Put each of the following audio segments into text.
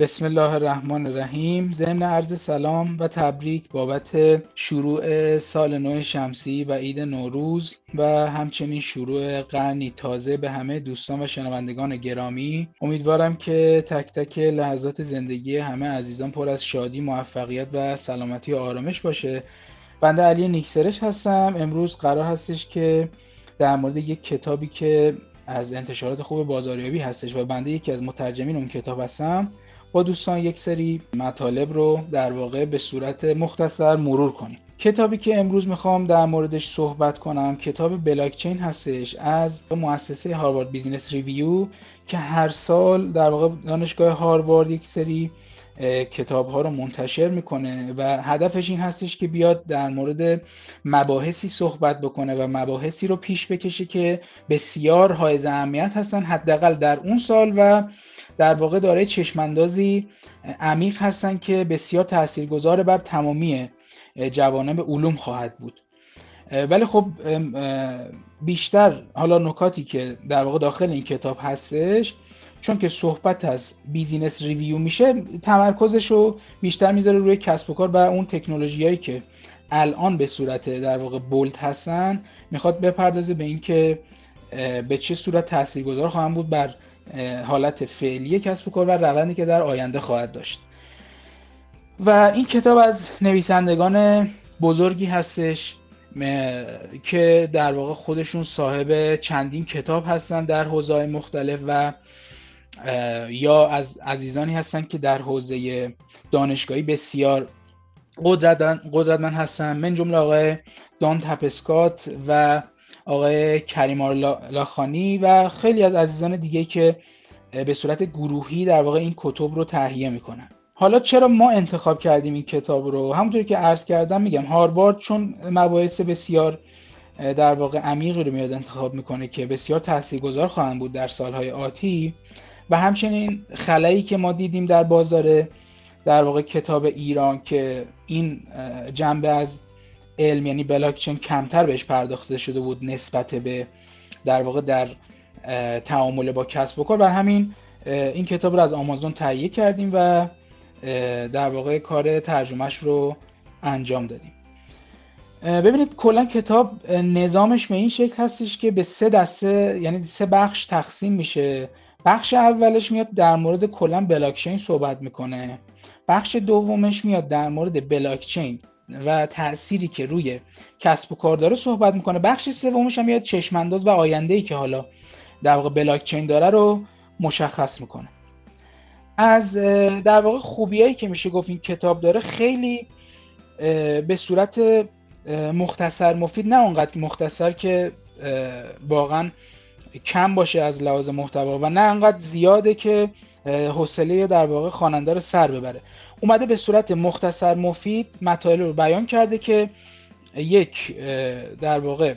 بسم الله الرحمن الرحیم. ضمن عرض سلام و تبریک بابت شروع سال نو شمسی و عید نوروز و همچنین شروع قرنی تازه به همه دوستان و شنوندگان گرامی. امیدوارم که تک تک لحظات زندگی همه عزیزان پر از شادی موفقیت و سلامتی و آرامش باشه. بنده علی نیکسرش هستم. امروز قرار هستش که در مورد یک کتابی که از انتشارات خوب بازاریابی هستش و بنده یکی از مترجمین اون کتاب هستم با دوستان یک سری مطالب رو در واقع به صورت مختصر مرور کنیم. کتابی که امروز می‌خوام در موردش صحبت کنم کتاب بلاکچین هستش از مؤسسه Harvard Business Review که هر سال در واقع دانشگاه هاروارد یک سری کتاب ها رو منتشر می‌کنه و هدفش این هستش که بیاد در مورد مباحثی صحبت بکنه و مباحثی رو پیش بکشه که بسیار حائز اهمیت هستن حداقل در اون سال و در واقع دارای چشماندازی عمیق هستن که بسیار تاثیرگذار بر تمامی جوانب علوم خواهد بود. ولی خب بیشتر حالا نکاتی که در واقع داخل این کتاب هستش چون که صحبت از Business Review میشه تمرکزش رو بیشتر می‌ذاره روی کسب و کار و اون تکنولوژیایی که الان به صورت در واقع بولد هستن. می‌خواد بپردازه به اینکه به چه صورت تاثیرگذار خواهم بود بر حالت فعلی کسب و کار و روندی که در آینده خواهد داشت. و این کتاب از نویسندگان بزرگی هستش که در واقع خودشون صاحب چندین کتاب هستن در حوزه مختلف و یا از عزیزانی هستن که در حوزه دانشگاهی بسیار قدرتمند هستن. من جمله آقای دان تپسکات و آقای کریمار لاخانی و خیلی از عزیزان دیگه که به صورت گروهی در واقع این کتب رو تهیه می‌کنن. حالا چرا ما انتخاب کردیم این کتاب رو؟ همونطور که عرض کردم میگم هاروارد چون مباحث بسیار در واقع عمیقی رو میاد انتخاب می‌کنه که بسیار تاثیرگذار خواهند بود در سالهای آتی و همچنین خلایی که ما دیدیم در بازار در واقع کتاب ایران که این جنبه از علم یعنی بلاکچین کمتر بهش پرداخته شده بود نسبت به در واقع در تعامل با کسب و کار. بر همین این کتاب رو از آمازون تهیه کردیم و در واقع کار ترجمهش رو انجام دادیم. ببینید کلا کتاب نظامش به این شکل هستش که به سه دسته یعنی سه بخش تقسیم میشه. بخش اولش میاد در مورد کلا بلاکچین صحبت می‌کنه. بخش دومش میاد در مورد بلاکچین و تأثیری که روی کسب و کار داره صحبت می‌کنه. بخش سومش هم میاد چشمانداز و آینده ای که حالا در واقع بلاکچین داره رو مشخص می‌کنه. از در واقع خوبیایی که میشه گفت این کتاب داره خیلی به صورت مختصر مفید نه اونقدر مختصر که واقعا کم باشه از لحاظ محتوا و نه انقدر زیاده که حوصله در واقع خواننده رو سر ببره. اومده به صورت مختصر مفید مطالب رو بیان کرده که یک در واقع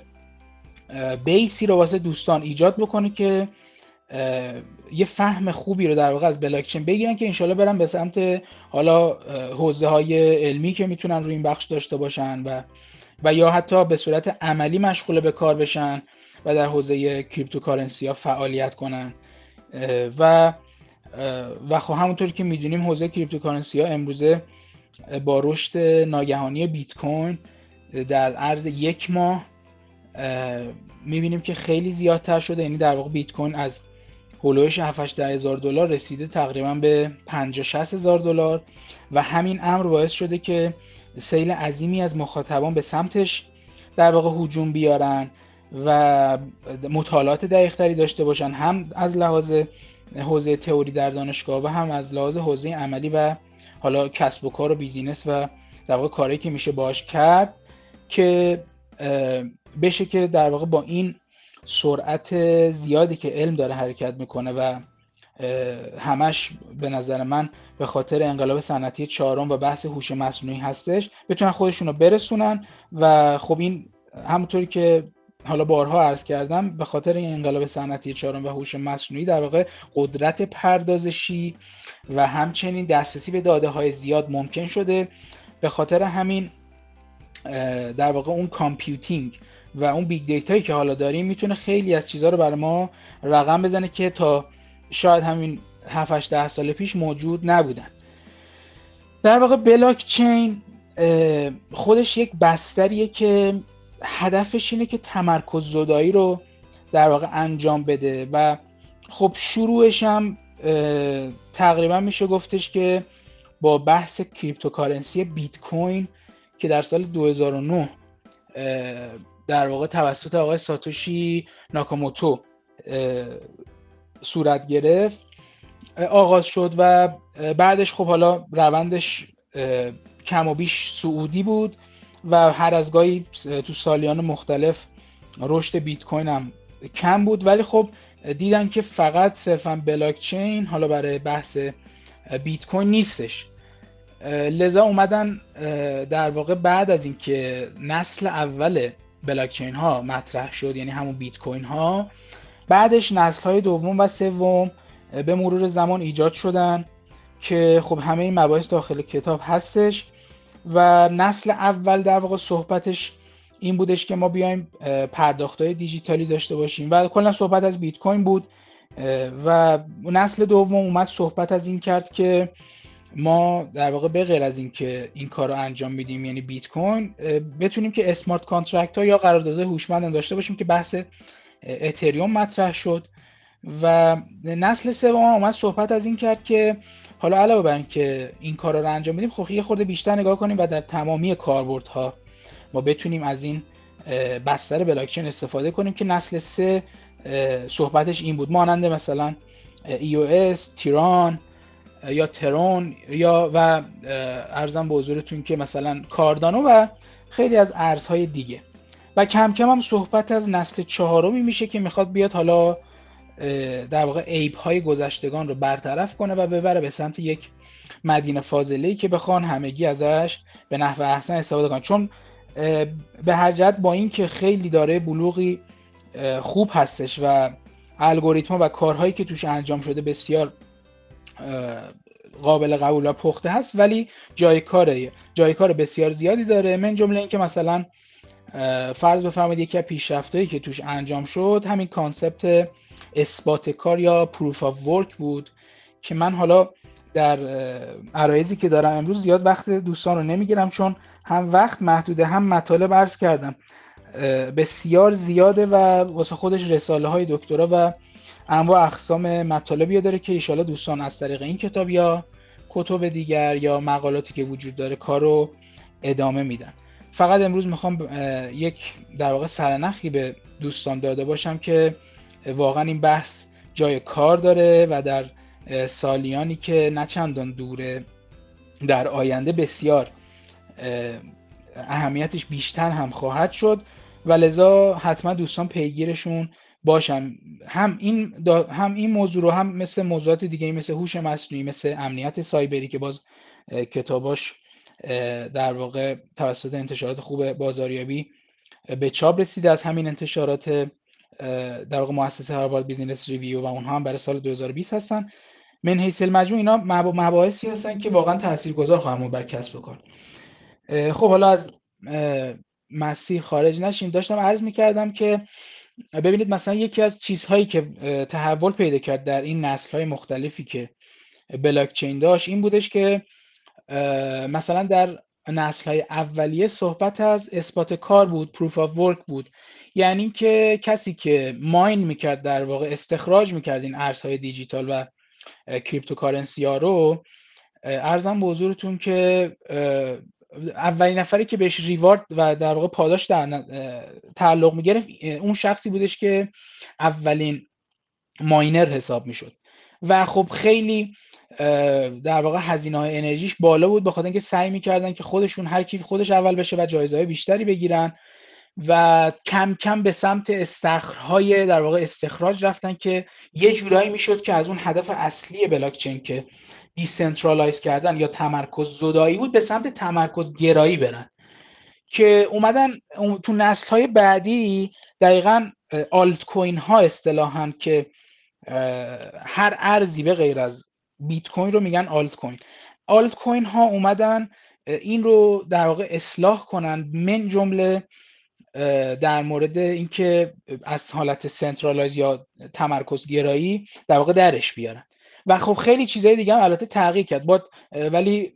بیسی رو واسه دوستان ایجاد بکنه که یه فهم خوبی رو در واقع از بلاکچین بگیرن که انشالله برن به سمت حالا حوزه های علمی که می‌تونن روی این بخش داشته باشن و و یا حتی به صورت عملی مشغول به کار بشن. و در حوزه cryptocurrency ها فعالیت کنن. و و خب همونطور که می‌دونیم حوزه cryptocurrency ها امروزه با رشد ناگهانی بیت کوین در عرض یک ماه می‌بینیم که خیلی زیادتر شده. یعنی در واقع بیت کوین از هلوش 7 هزار دلار رسیده تقریبا به 50 60 هزار دلار. و همین امر باعث شده که سیل عظیمی از مخاطبان به سمتش در واقع هجوم بیارن. و مطالعات دقیقتری داشته باشن هم از لحاظ حوزه تئوری در دانشگاه و هم از لحاظ حوزه عملی و حالا کسب و کار و بیزینس و در واقع کاری که میشه باش کرد که بشه که در واقع با این سرعت زیادی که علم داره حرکت می‌کنه و همش به نظر من به خاطر انقلاب صنعتی چهارم و بحث هوش مصنوعی هستش بتونن خودشون رو برسونن و خب این همونطوری که حالا بارها عرض کردم به خاطر این انقلاب صنعتی چهارم و هوش مصنوعی در واقع قدرت پردازشی و همچنین دسترسی به داده های زیاد ممکن شده. به خاطر همین در واقع اون computing و اون big data یی که حالا داریم می‌تونه خیلی از چیزها رو برای ما رقم بزنه که تا شاید همین 7 ده سال پیش موجود نبودن. در واقع بلاک چین خودش یک بستریه که هدفش اینه که تمرکز زدایی رو در واقع انجام بده و خب شروعش هم تقریبا میشه گفتش که با بحث cryptocurrency بیت کوین که در سال 2009 در واقع توسط آقای ساتوشی ناکاموتو صورت گرفت آغاز شد و بعدش خب حالا روندش کم و بیش سعودی بود. و هر از گاهی تو سالیان مختلف رشد بیت کوین هم کم بود. ولی خب دیدن که فقط صرفا بلاک چین حالا برای بحث بیت کوین نیستش. لذا اومدن در واقع بعد از اینکه نسل اول بلاک چین ها مطرح شد یعنی همون بیت کوین ها بعدش نسل های دوم و سوم به مرور زمان ایجاد شدن که خب همه این مباحث داخل کتاب هستش. و نسل اول در واقع صحبتش این بودش که ما بیایم پرداخت های دیجیتالی داشته باشیم. و کلا صحبت از بیت کوین بود و نسل دوم اومد صحبت از این کرد که ما در واقع به غیر از اینکه این کار رو انجام میدیم یعنی بیت کوین بتونیم که smart contract ها یا قراردادهای هوشمند داشته باشیم که بحث اتریوم مطرح شد. و نسل سوم اومد صحبت از این کرد که حالا علاوه بر اینکه این کار رو انجام بدیم خب یه خورده بیشتر نگاه کنیم و در تمامی کاربردها ما بتونیم از این بستر بلاکچین استفاده کنیم که نسل سه صحبتش این بود. مانند مثلا EOS، تیران یا ترون یا و ارزم به حضورتون که مثلا کاردانو و خیلی از ارزهای دیگه. و کم کم هم صحبت از نسل چهارمی میشه که می‌خواد بیاد حالا در واقع عیب های گذشتگان رو برطرف کنه و ببره به سمت یک مدینه فاضله که بخوان همگی ازش به نحو احسن استفاده کنن. چون به هر با اینکه خیلی داره بلوغی خوب هستش و الگوریتم و کارهایی که توش انجام شده بسیار قابل قبول و پخته هست ولی جای کاره جای کار بسیار زیادی داره. من جمله اینکه مثلا فرض بفرمایید یکی از پیشرفتایی که توش انجام شد همین concept اثبات کار یا proof of work بود که من حالا در عرایضی که دارم امروز زیاد وقت دوستان رو نمی‌گیرم چون هم وقت محدوده هم مطالب عرض کردم. بسیار زیاده و واسه خودش رساله های دکترا و انواع اقسام مطالبی داره که ایشالا دوستان از طریق این کتاب یا کتب دیگر یا مقالاتی که وجود داره کار رو ادامه میدن. فقط امروز می‌خوام یک در واقع سرنخی به دوستان داده باشم که واقعا این بحث جای کار داره و در سالیانی که نه چندان دوره در آینده بسیار اهمیتش بیشتر هم خواهد شد و لذا حتما دوستان پیگیرشون باشن. هم این هم این موضوع رو هم مثل موضوعات دیگه مثل هوش مصنوعی مثل امنیت سایبری که باز کتاباش در واقع توسط انتشارات خوب بازاریابی به چاپ رسیده از همین انتشارات در واقع مؤسسه Harvard Business Review و اونها هم برای سال 2020 هستن. من حیث المجموع اینا مباحثی هستن که واقعا تاثیرگذار خواهم بر کسب و کار. خب حالا از مسیر خارج نشیم. داشتم عرض می‌کردم که ببینید مثلا یکی از چیزهایی که تحول پیدا کرد در این نسل های مختلفی که بلاک چین داشت این بودش که مثلا در نسل های اولیه صحبت از اثبات کار بود proof of work بود. یعنی که کسی که mine می‌کرد در واقع استخراج می‌کرد این ارزهای دیجیتال و cryptocurrency ها رو ارزم به حضورتون که اولین نفری که بهش ریوارد و در واقع پاداش در تعلق می‌گرفت اون شخصی بودش که اولین ماینر حساب می‌شد. و خب خیلی در واقع هزینه های انرژیش بالا بود بخاطر اینکه سعی می‌کردن که خودشون هر کی خودش اول بشه و جایزه های بیشتری بگیرن. و کم کم به سمت استخرهای در واقع استخراج رفتن که یه جورایی می‌شد که از اون هدف اصلی بلاکچین که decentralize کردن یا تمرکز زدایی بود به سمت تمرکز گرایی برن. که اومدن تو نسل های بعدی دقیقا آلت کوین ها اصطلاحا که هر ارزی به غیر از بیت کوین رو میگن altcoin altcoin ها اومدن این رو در واقع اصلاح کنن من جمله در مورد اینکه از حالت centralize یا تمرکز گرایی در واقع درش بیارن. و خب خیلی چیزای دیگه هم البته تغییر کرد. با ولی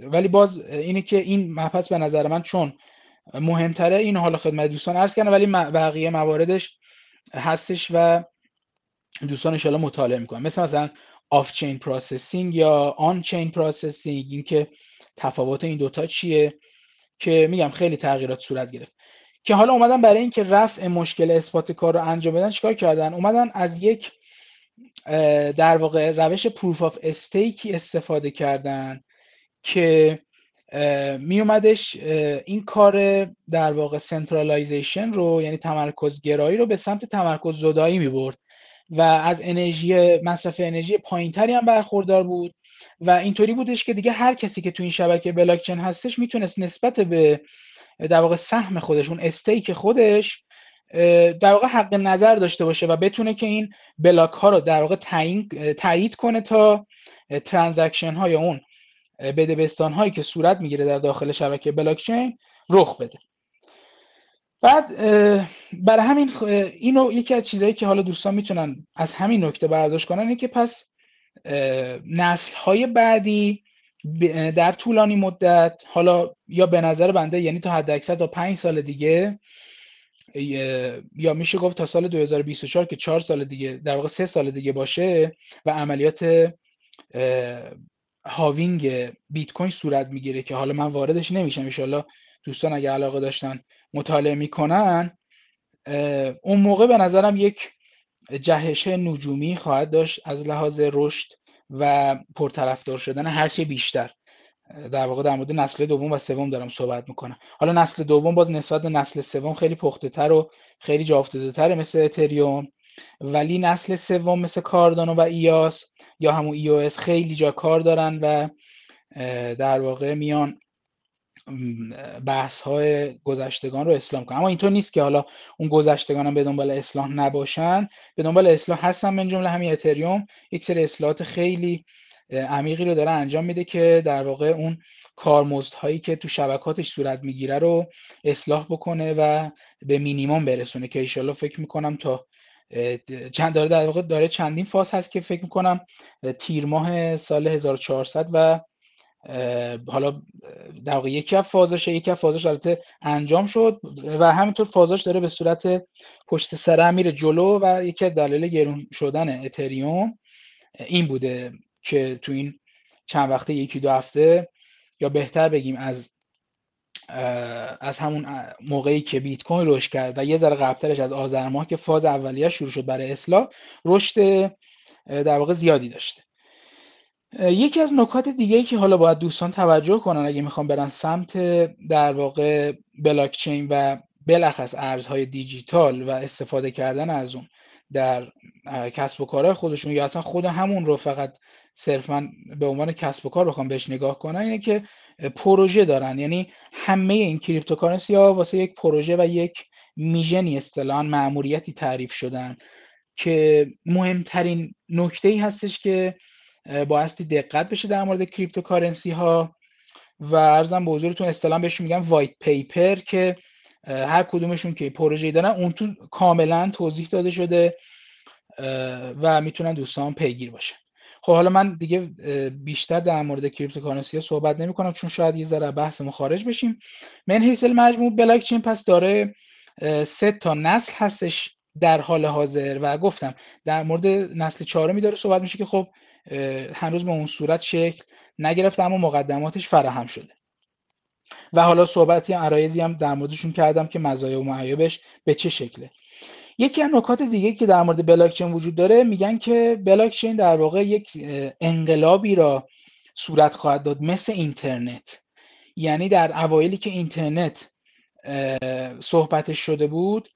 ولی باز اینه که این مبحث به نظر من چون مهمتره این حالا خدمت دوستان عرض کردم ولی بقیه مواردش هستش و دوستان ان مطالعه می‌کنن. مثل مثلا off-chain processing یا on-chain processing اینکه تفاوت این دوتا چیه؟ که میگم خیلی تغییرات صورت گرفت. که حالا اومدن برای اینکه رفع مشکل اثبات کار رو انجام بدن چیکار کردن؟ اومدن از یک در واقع روش proof of stake ی استفاده کردن که می اومدش این کار در واقع centralization رو یعنی تمرکز گرایی رو به سمت تمرکز زدایی می برد و از انرژی مصرف انرژی پایینتری هم برخوردار بود و اینطوری بودش که دیگه هر کسی که تو این شبکه بلاکچین هستش می‌تونست نسبت به در واقع سهم خودش اون stake خودش در واقع حق نظر داشته باشه و بتونه که این block ها رو در واقع تایید کنه تا transaction های اون بده بستان هایی که صورت می‌گیره در داخل شبکه بلاکچین رخ بده. بعد برای همین اینو یکی از چیزهایی که حالا دوستان می‌تونن از همین نکته برداشت کنن اینه که پس نسل های بعدی در طولانی مدت حالا یا به نظر بنده یعنی تا حد اکثر تا پنج سال دیگه یا میشه گفت تا سال 2024 که چهار سال دیگه در واقع سه سال دیگه باشه و عملیات هاوینگ بیت کوین صورت می‌گیره که حالا من واردش نمیشم ان دوستان اگه علاقه داشتن مطالعه می‌کنن. اون موقع به نظرم یک جهش نجومی خواهد داشت از لحاظ رشد و پرطرفدار شدن هرچه بیشتر. در واقع در مورد نسل دوم و سوم دارم صحبت می‌کنم. حالا نسل دوم باز نسبت به نسل سوم خیلی پخته تر و خیلی جا افتاده مثل اتریوم ولی نسل سوم مثل کاردانو و ایاس یا همون ایوس خیلی جا کار دارن و در واقع میان بحث های گذشتگان رو اسلام کنن اما اینطور نیست که حالا اون گذشتگان هم به دنبال اصلاح نباشن. به دنبال اصلاح هستن من جمله همین اتریوم. یک سری اصلاحات خیلی عمیقی رو داره انجام میده که در واقع اون کارمزد هایی که تو شبکاتش صورت می‌گیره رو اصلاح بکنه و به مینیمم برسونه که ایشالله فکر می‌کنم تا چند داره در واقع داره چندین فاز هست که فکر می‌کنم تیر ماه سال 1400 و حالا در واقع یکی از فازش یکی از فازش البته انجام شد و همینطور فازش داره به صورت پشت سر میره جلو و یکی از دلایل گرون شدن اتریوم این بوده که تو این چند وقته یکی دو هفته یا بهتر بگیم از از همون موقعی که بیت کوین رشد کرد و یه ذره قبلترش از آذر ماه که فاز اولیه شروع شد برای اصلاح رشد در واقع زیادی داشته. یکی از نکات دیگه که حالا باید دوستان توجه کنن اگه می‌خوان برن سمت در واقع بلاکچین و بالاخص ارزهای دیجیتال و استفاده کردن از اون در کسب و کارهای خودشون یا اصلا خود همون رو فقط صرفا به عنوان کسب و کار بخوان بهش نگاه کنن اینه که پروژه دارن. یعنی همه این cryptocurrency ها واسه یک پروژه و یک mission ی اصطلاحا ماموریتی تعریف شدن که مهمترین نکته ای هستش که بایستی دقت بشه در مورد cryptocurrency ها و عرضم به حضورتون اصطلاحا بهشون میگن white paper که هر کدومشون که پروژه دارن اون تو کاملا توضیح داده شده و می‌تونن دوستان پیگیر باشه خب حالا من دیگه بیشتر در مورد cryptocurrency صحبت نمی کنم چون شاید یه ذره بحث خارج بشیم. من حیث المجموع بلاک چین پس داره سه تا نسل هستش در حال حاضر. و گفتم در مورد نسل چهارمی داره صحبت میشه که خب هنوز به اون صورت شکل نگرفته اما مقدماتش فراهم شده. و حالا صحبتی عرایزی هم در موردشون کردم که مزایا و معایبش به چه شکله. یکی از نکات دیگه که در مورد بلاکچین وجود داره میگن که بلاکچین در واقع یک انقلابی را صورت خواهد داد مثل اینترنت. یعنی در اوایلی که اینترنت صحبتش شده بود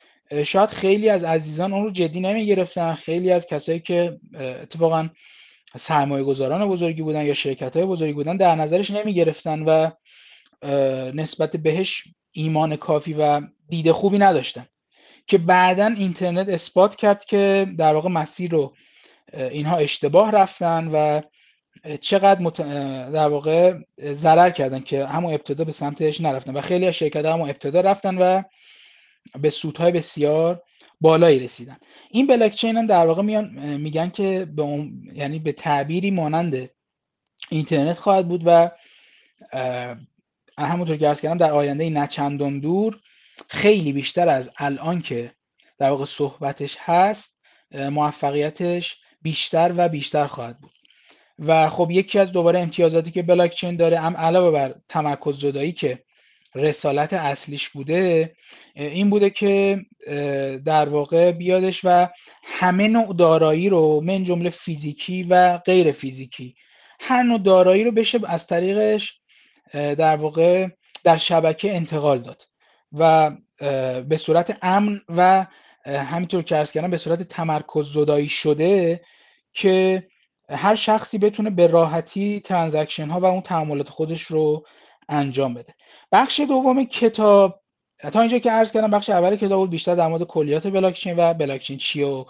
شاید خیلی از عزیزان اون رو جدی نمی گرفتن خیلی از کسایی که اتفاقا سرمایه گذاران بزرگی بودن یا شرکت های بزرگی بودن در نظرش نمی گرفتن و نسبت بهش ایمان کافی و دیده خوبی نداشتن. که بعدا اینترنت اثبات کرد که در واقع مسیر رو اینها اشتباه رفتن و چقدر مت... در واقع ضرر کردن که همون ابتدا به سمتش نرفتن. و خیلی از شرکت همون ابتدا رفتن و به سودهای بسیار بالایی رسیدن. این بلاکچین هم در واقع میان میگن که به یعنی به تعبیری مانند اینترنت خواهد بود و همونطور که ارز کردم در آینده نچندان دور خیلی بیشتر از الان که در واقع صحبتش هست موفقیتش بیشتر و بیشتر خواهد بود. و خب یکی از دوباره امتیازاتی که بلاکچین داره هم علاوه بر تمرکز زدایی که رسالت اصلیش بوده این بوده که در واقع بیادش و همه نوع دارایی رو من جمله فیزیکی و غیر فیزیکی هر نوع دارایی رو بشه از طریقش در واقع در شبکه انتقال داد و به صورت امن و همینطور که ارز کردم به صورت تمرکز زدایی شده که هر شخصی بتونه به راحتی ترانزکشن ها و اون تعاملات خودش رو انجام بده. بخش دوم کتاب. تا اینجا که عرض کردم بخش اول کتاب بود بیشتر در مورد کلیات بلاکچین و بلاکچین چی و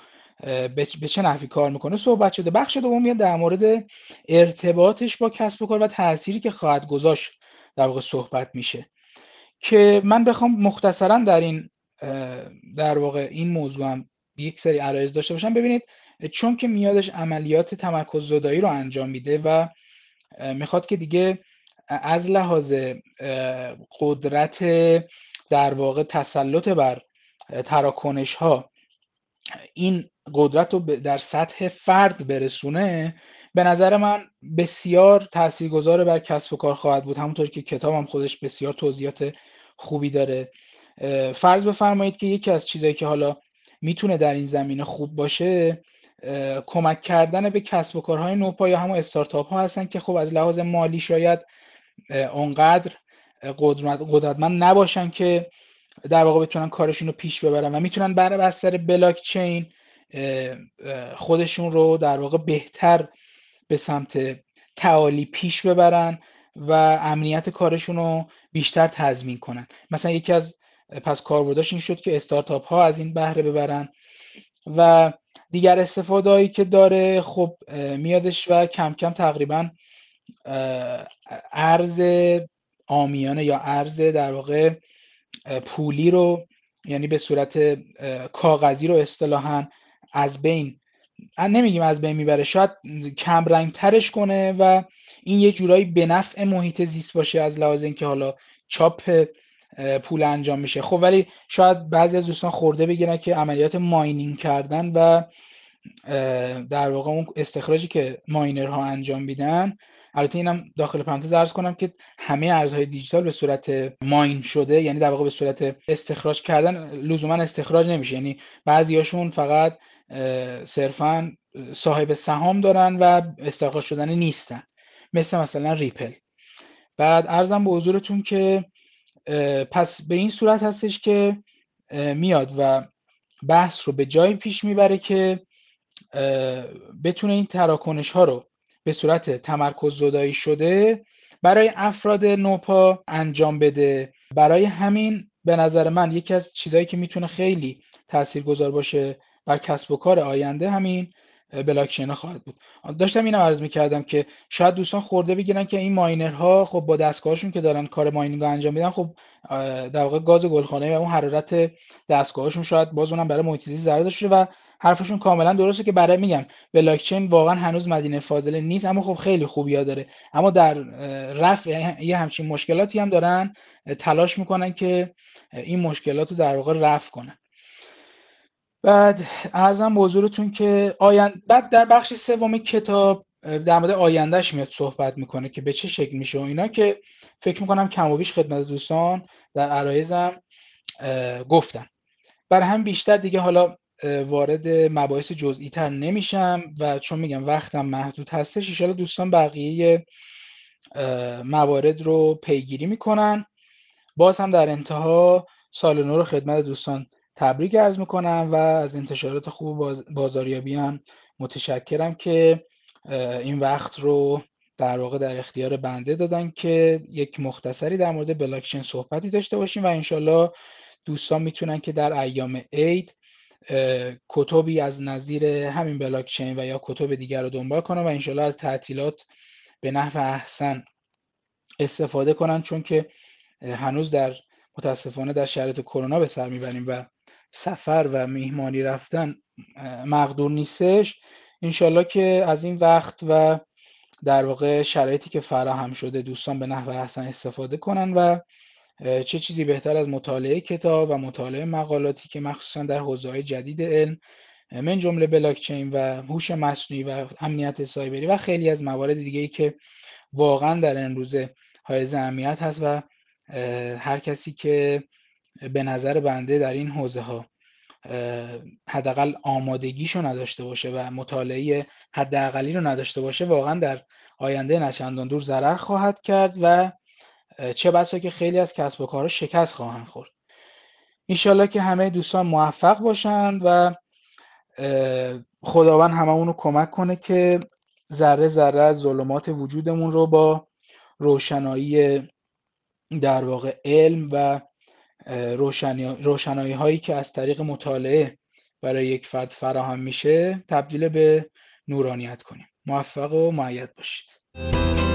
به چه نحوی کار می‌کنه صحبت شده. بخش دوم در مورد ارتباطش با کسب و کار و تأثیری که خواهد گذاشت در واقع صحبت میشه. که من بخوام مختصرا در این در واقع این موضوع هم یک سری عرایز داشته باشم. ببینید چون که میادش عملیات تمرکز زدایی رو انجام میده و می‌خواد که دیگه از لحاظ قدرت در واقع تسلط بر تراکنش ها این قدرت رو در سطح فرد برسونه به نظر من بسیار تاثیرگذار بر کسب و کار خواهد بود. همونطور که کتاب هم خودش بسیار توضیحات خوبی داره. فرض بفرمایید که یکی از چیزهایی که حالا می‌تونه در این زمینه خوب باشه کمک کردن به کسب و کارهای نوپا یا همون استارتاپ ها هستن که خب از لحاظ مالی شاید اونقدر قدرتمند نباشن که در واقع بتونن کارشون رو پیش ببرن و می‌تونن بر بستر بلاک چین خودشون رو در واقع بهتر به سمت تعالی پیش ببرن و امنیت کارشون رو بیشتر تضمین کنن. مثلا یکی از پس کاربرداش این شد که استارتاپ ها از این بهره ببرن و دیگر استفاده هایی که داره خب میادش و کم کم تقریبا ارز آمیانه یا ارز در واقع پولی رو یعنی به صورت کاغذی رو اصطلاحا از بین نمیگیم از بین می‌بره شاید کم رنگ ترش کنه و این یه جورایی به نفع محیط زیست باشه از لحاظ اینکه حالا چاپ پول انجام میشه. خب ولی شاید بعضی از دوستان خورده بگیرن که عملیات ماینینگ کردن و در واقع اون استخراجی که ماینرها انجام میدن البته اینم داخل پرانتز ارز کنم که همه ارزهای دیجیتال به صورت ماین شده یعنی در واقع به صورت استخراج کردن لزوما استخراج نمیشه. یعنی بعضیاشون فقط صرفا صاحب سهام دارن و استخراج شدن نیستن. مثل مثلا ریپل. بعد ارزم به حضورتون که پس به این صورت هستش که میاد و بحث رو به جایی پیش می‌بره که بتونه این تراکنش ها رو به صورت تمرکز زدایی شده برای افراد نوپا انجام بده. برای همین به نظر من یکی از چیزهایی که می‌تونه خیلی تاثیرگذار باشه بر کسب و کار آینده همین بلاکچین خواهد بود. داشتم اینم عرض می‌کردم که شاید دوستان خورده بگیرن که این ماینرها خب با دستگاهشون که دارن کار ماینینگ رو انجام میدن خب در واقع گاز گلخانه و اون حرارت دستگاهشون شاید باز اونم برای محیط زیست ضرر داشته و حرفشون کاملا درسته که برای میگم بلاکچین واقعا هنوز مدینه فاضله نیست اما خب خیلی خوبی ها داره. اما در رفع یه همچین مشکلاتی هم دارن تلاش می‌کنن که این مشکلات رو در واقع رفع کنن. بعد ارزم به حضورتون که آیند... بعد در بخش سوم کتاب در مورد آیندهش میاد صحبت می‌کنه که به چه شکل میشه و اینا که فکر می‌کنم کم و بیش خدمت دوستان در عرایزم گفتم برای هم بیشتر دیگه حالا وارد مباحث جزئی تر نمیشم و چون میگم وقتم محدود هستش ایشالا دوستان بقیه موارد رو پیگیری می‌کنن. باز هم در انتها سال نو رو خدمت دوستان تبریک عرض می‌کنم و از انتشارات خوب بازاریابی هم متشکرم که این وقت رو در واقع در اختیار بنده دادن که یک مختصری در مورد بلاکچین صحبتی داشته باشیم و انشالله دوستان می‌تونن که در ایام عید کتبی از نظیر همین بلاکچین و یا کتب دیگر رو دنبال کنن و انشالله از تعطیلات به نحو احسن استفاده کنن چون که هنوز در متاسفانه در شرایط کرونا به سر می‌بریم و سفر و میهمانی رفتن مقدور نیستش. انشالله که از این وقت و در واقع شرایطی که فراهم شده دوستان به نحو احسن استفاده کنن و چه چیزی بهتر از مطالعه کتاب و مطالعه مقالاتی که مخصوصا در حوزه‌های جدید علم من جمله بلاکچین و هوش مصنوعی و امنیت سایبری و خیلی از موارد دیگه ای که واقعا در امروزه های اهمیت هست و هر کسی که به نظر بنده در این حوزه ها حداقل آمادگیشو نداشته باشه و مطالعه حداقلی رو نداشته باشه واقعا در آینده نچندان دور ضرر خواهد کرد و چه بسا که خیلی از کسب و کارها شکست خواهند خورد. انشالله که همه دوستان موفق باشند و خداوند هممون رو کمک کنه که ذره ذره از ظلمات وجودمون رو با روشنایی در واقع علم و روشنایی هایی که از طریق مطالعه برای یک فرد فراهم میشه تبدیل به نورانیت کنیم. موفق و معید باشید.